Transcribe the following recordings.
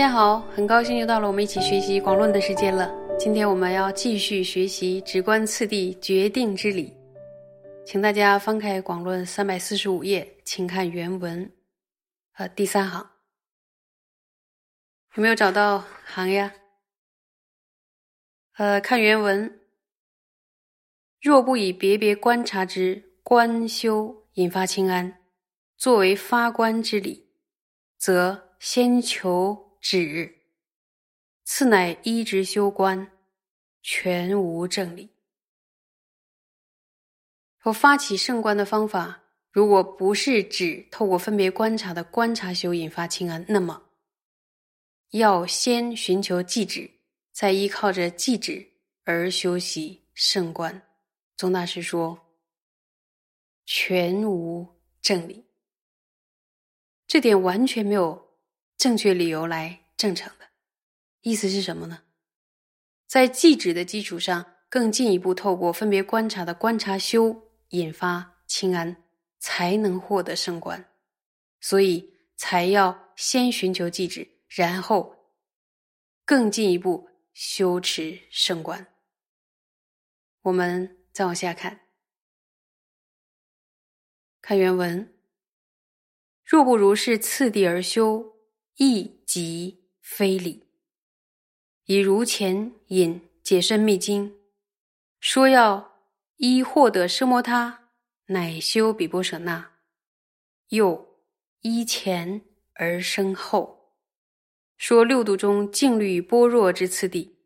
大家好，很高兴又到了我们一起学习广论的时间了。今天我们要继续学习直观次第决定之理，请大家翻开广论三百四十五页，请看原文，呃，第三行，有没有找到行呀？呃，看原文，若不以别别观察之观修引发清安，作为发观之理，则先求。止，次乃依直修观，全无正理。我发起圣观的方法，如果不是指透过分别观察的观察修引发清安，那么要先寻求寂止，再依靠着寂止而修习圣观。宗大师说，全无正理，这点完全没有。正确理由来证成的，意思是什么呢？在记止的基础上，更进一步透过分别观察的观察修引发清安，才能获得圣观。所以才要先寻求记止，然后更进一步修持圣观。我们再往下看，看原文：若不如是次第而修。亦即非礼。以如前引解深密经，说要依获得奢摩他，乃修比波舍那；又依前而生后，说六度中静虑般若之次第，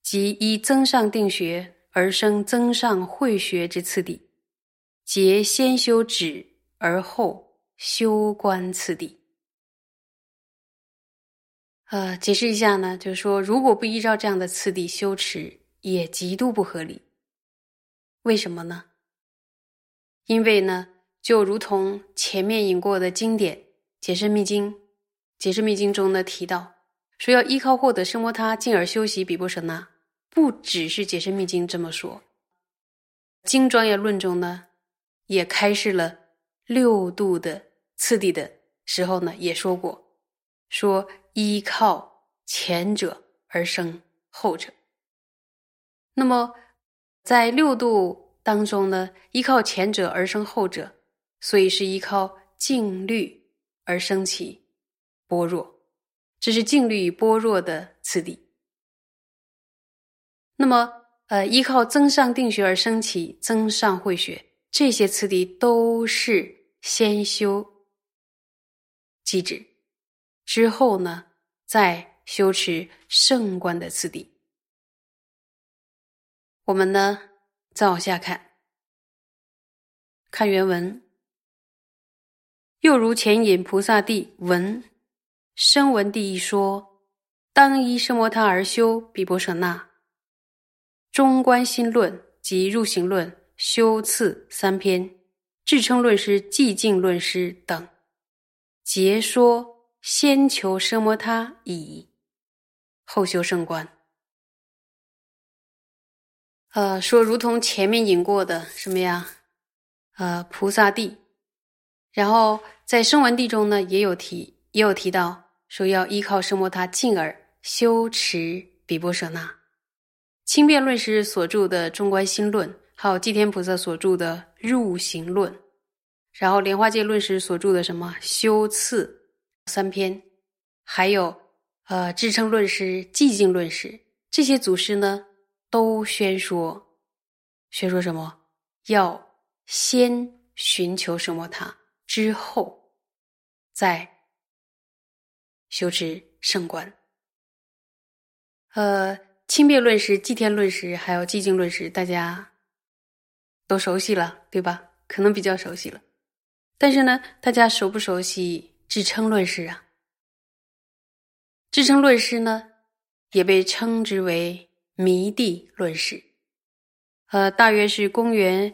即依增上定学而生增上慧学之次第，皆先修止而后修观次第。呃，解释一下呢，就是说，如果不依照这样的次第修持，也极度不合理。为什么呢？因为呢，就如同前面引过的经典《解释密经》，《解释密经》中呢提到，说要依靠获得生摩他，进而修习比波舍那，不只是《解释密经》这么说，《经专业论》中呢，也开示了六度的次第的时候呢，也说过。说依靠前者而生后者，那么在六度当中呢，依靠前者而生后者，所以是依靠静虑而生起般若，这是静虑与般若的次第。那么，呃，依靠增上定学而生起增上慧学，这些次第都是先修机制。之后呢，再修持圣观的次第。我们呢，再往下看，看原文。又如前引菩萨地闻声闻地一说，当依圣摩他而修比波舍那。中观心论及入行论修次三篇，智称论师、寂静论师等，皆说。先求奢摩他已，后修圣观。呃，说如同前面引过的什么呀？呃，菩萨地，然后在声闻地中呢，也有提，也有提到说要依靠奢摩他，进而修持比波舍那。轻辩论师所著的《中观心论》，还有寂天菩萨所著的《入行论》，然后莲花戒论师所著的什么修次。三篇，还有呃，支撑论师、寂静论师这些祖师呢，都宣说，宣说什么？要先寻求什么？他之后再修持圣观。呃，轻便论师、寂天论师还有寂静论师，大家都熟悉了，对吧？可能比较熟悉了，但是呢，大家熟不熟悉？支撑论师啊，支撑论师呢，也被称之为弥地论师，呃，大约是公元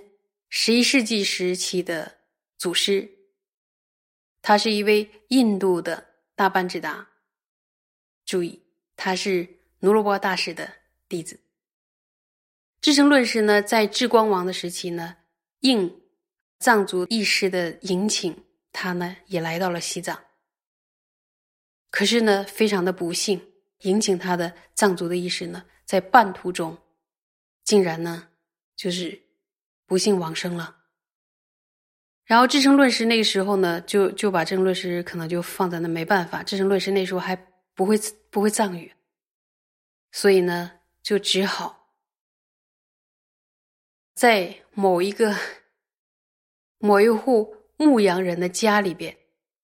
十一世纪时期的祖师。他是一位印度的大班智达，注意，他是奴罗波大师的弟子。支撑论师呢，在智光王的时期呢，应藏族义师的迎请。他呢也来到了西藏。可是呢，非常的不幸，迎请他的藏族的医师呢，在半途中，竟然呢，就是不幸往生了。然后智成论师那个时候呢，就就把智成论师可能就放在那没办法。智成论师那时候还不会不会藏语，所以呢，就只好在某一个某一户牧羊人的家里边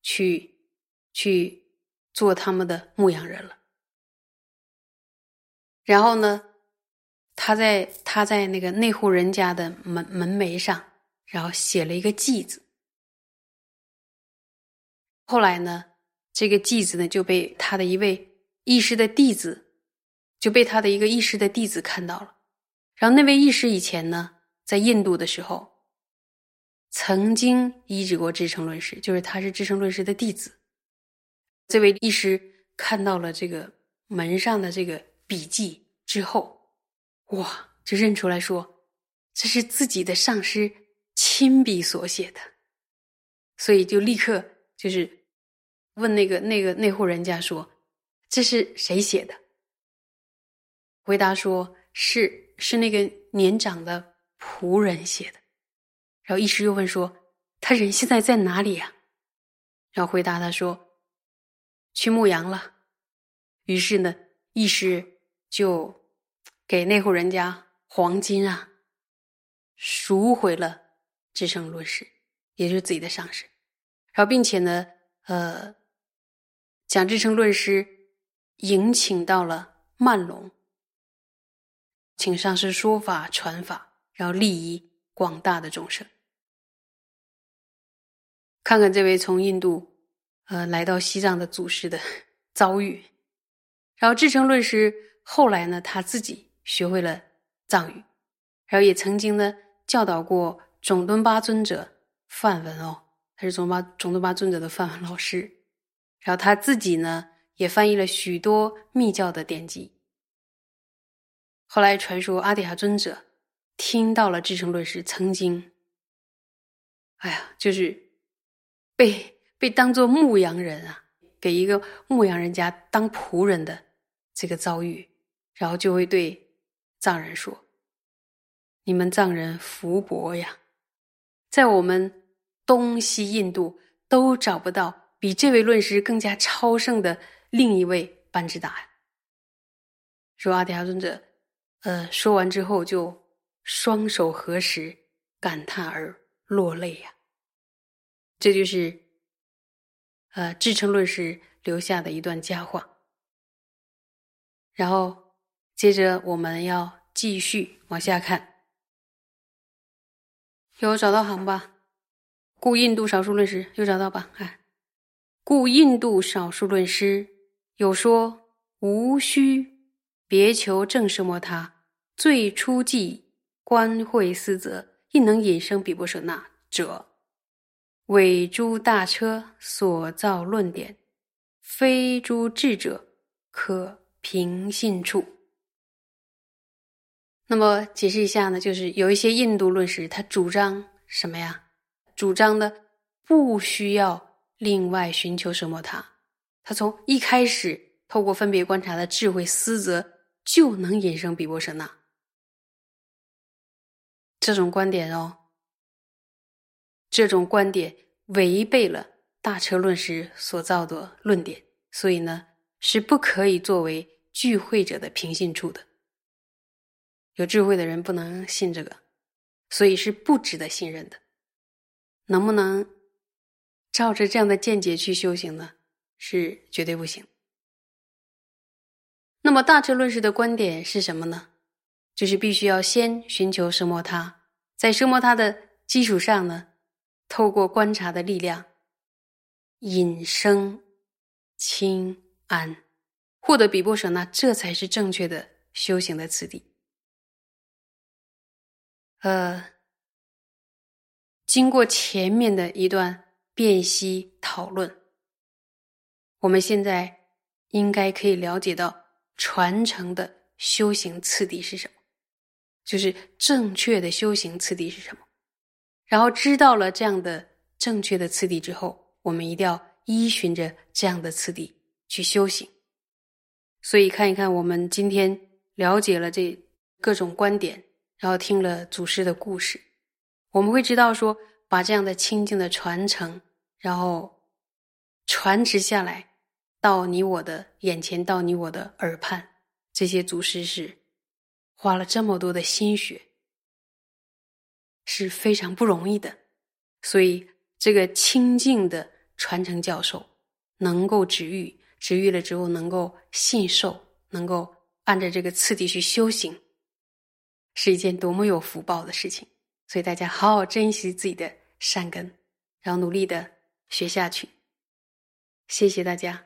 去去。做他们的牧羊人了，然后呢，他在他在那个那户人家的门门楣上，然后写了一个“记”字。后来呢，这个“记”字呢就被他的一位义师的弟子，就被他的一个义师的弟子看到了。然后那位义师以前呢，在印度的时候，曾经医治过智成论师，就是他是智成论师的弟子。这位医师看到了这个门上的这个笔记之后，哇，就认出来说这是自己的上师亲笔所写的，所以就立刻就是问那个那个那户人家说这是谁写的？回答说是是那个年长的仆人写的。然后医师又问说他人现在在哪里呀？然后回答他说。去牧羊了，于是呢，医师就给那户人家黄金啊，赎回了智胜论师，也就是自己的上师，然后并且呢，呃，将智胜论师迎请到了曼龙，请上师说法传法，然后利益广大的众生。看看这位从印度。呃，来到西藏的祖师的 遭遇，然后智成论师后来呢，他自己学会了藏语，然后也曾经呢教导过种敦巴尊者梵文哦，他是种巴种敦巴尊者的梵文老师，然后他自己呢也翻译了许多密教的典籍。后来传说阿底峡尊者听到了智成论师曾经，哎呀，就是被。被当做牧羊人啊，给一个牧羊人家当仆人的这个遭遇，然后就会对藏人说：“你们藏人福薄呀，在我们东西印度都找不到比这位论师更加超胜的另一位班智达。”说阿底峡尊者，呃，说完之后就双手合十，感叹而落泪呀。这就是。呃，支撑论师留下的一段佳话。然后接着我们要继续往下看，有找到行吧？故印度少数论师有找到吧？哎，故印度少数论师有说无需别求正什么他，最初即观会思则，亦能引生比波舍那者。伪诸大车所造论点，非诸智者可凭信处。那么解释一下呢，就是有一些印度论师，他主张什么呀？主张的不需要另外寻求什么，他他从一开始透过分别观察的智慧思则，就能引生比波舍那。这种观点哦。这种观点违背了大车论师所造的论点，所以呢是不可以作为聚会者的凭信处的。有智慧的人不能信这个，所以是不值得信任的。能不能照着这样的见解去修行呢？是绝对不行。那么大车论师的观点是什么呢？就是必须要先寻求奢摩他，在奢摩他的基础上呢。透过观察的力量，引生清安，获得比波舍那，这才是正确的修行的次第。呃，经过前面的一段辨析讨论，我们现在应该可以了解到传承的修行次第是什么，就是正确的修行次第是什么。然后知道了这样的正确的次第之后，我们一定要依循着这样的次第去修行。所以看一看，我们今天了解了这各种观点，然后听了祖师的故事，我们会知道说，把这样的清净的传承，然后传承下来到你我的眼前，到你我的耳畔，这些祖师是花了这么多的心血，是非常不容易的。所以，这个清净的传承教授能够治愈。治愈了之后，能够信受，能够按照这个次第去修行，是一件多么有福报的事情。所以大家好好珍惜自己的善根，然后努力的学下去。谢谢大家。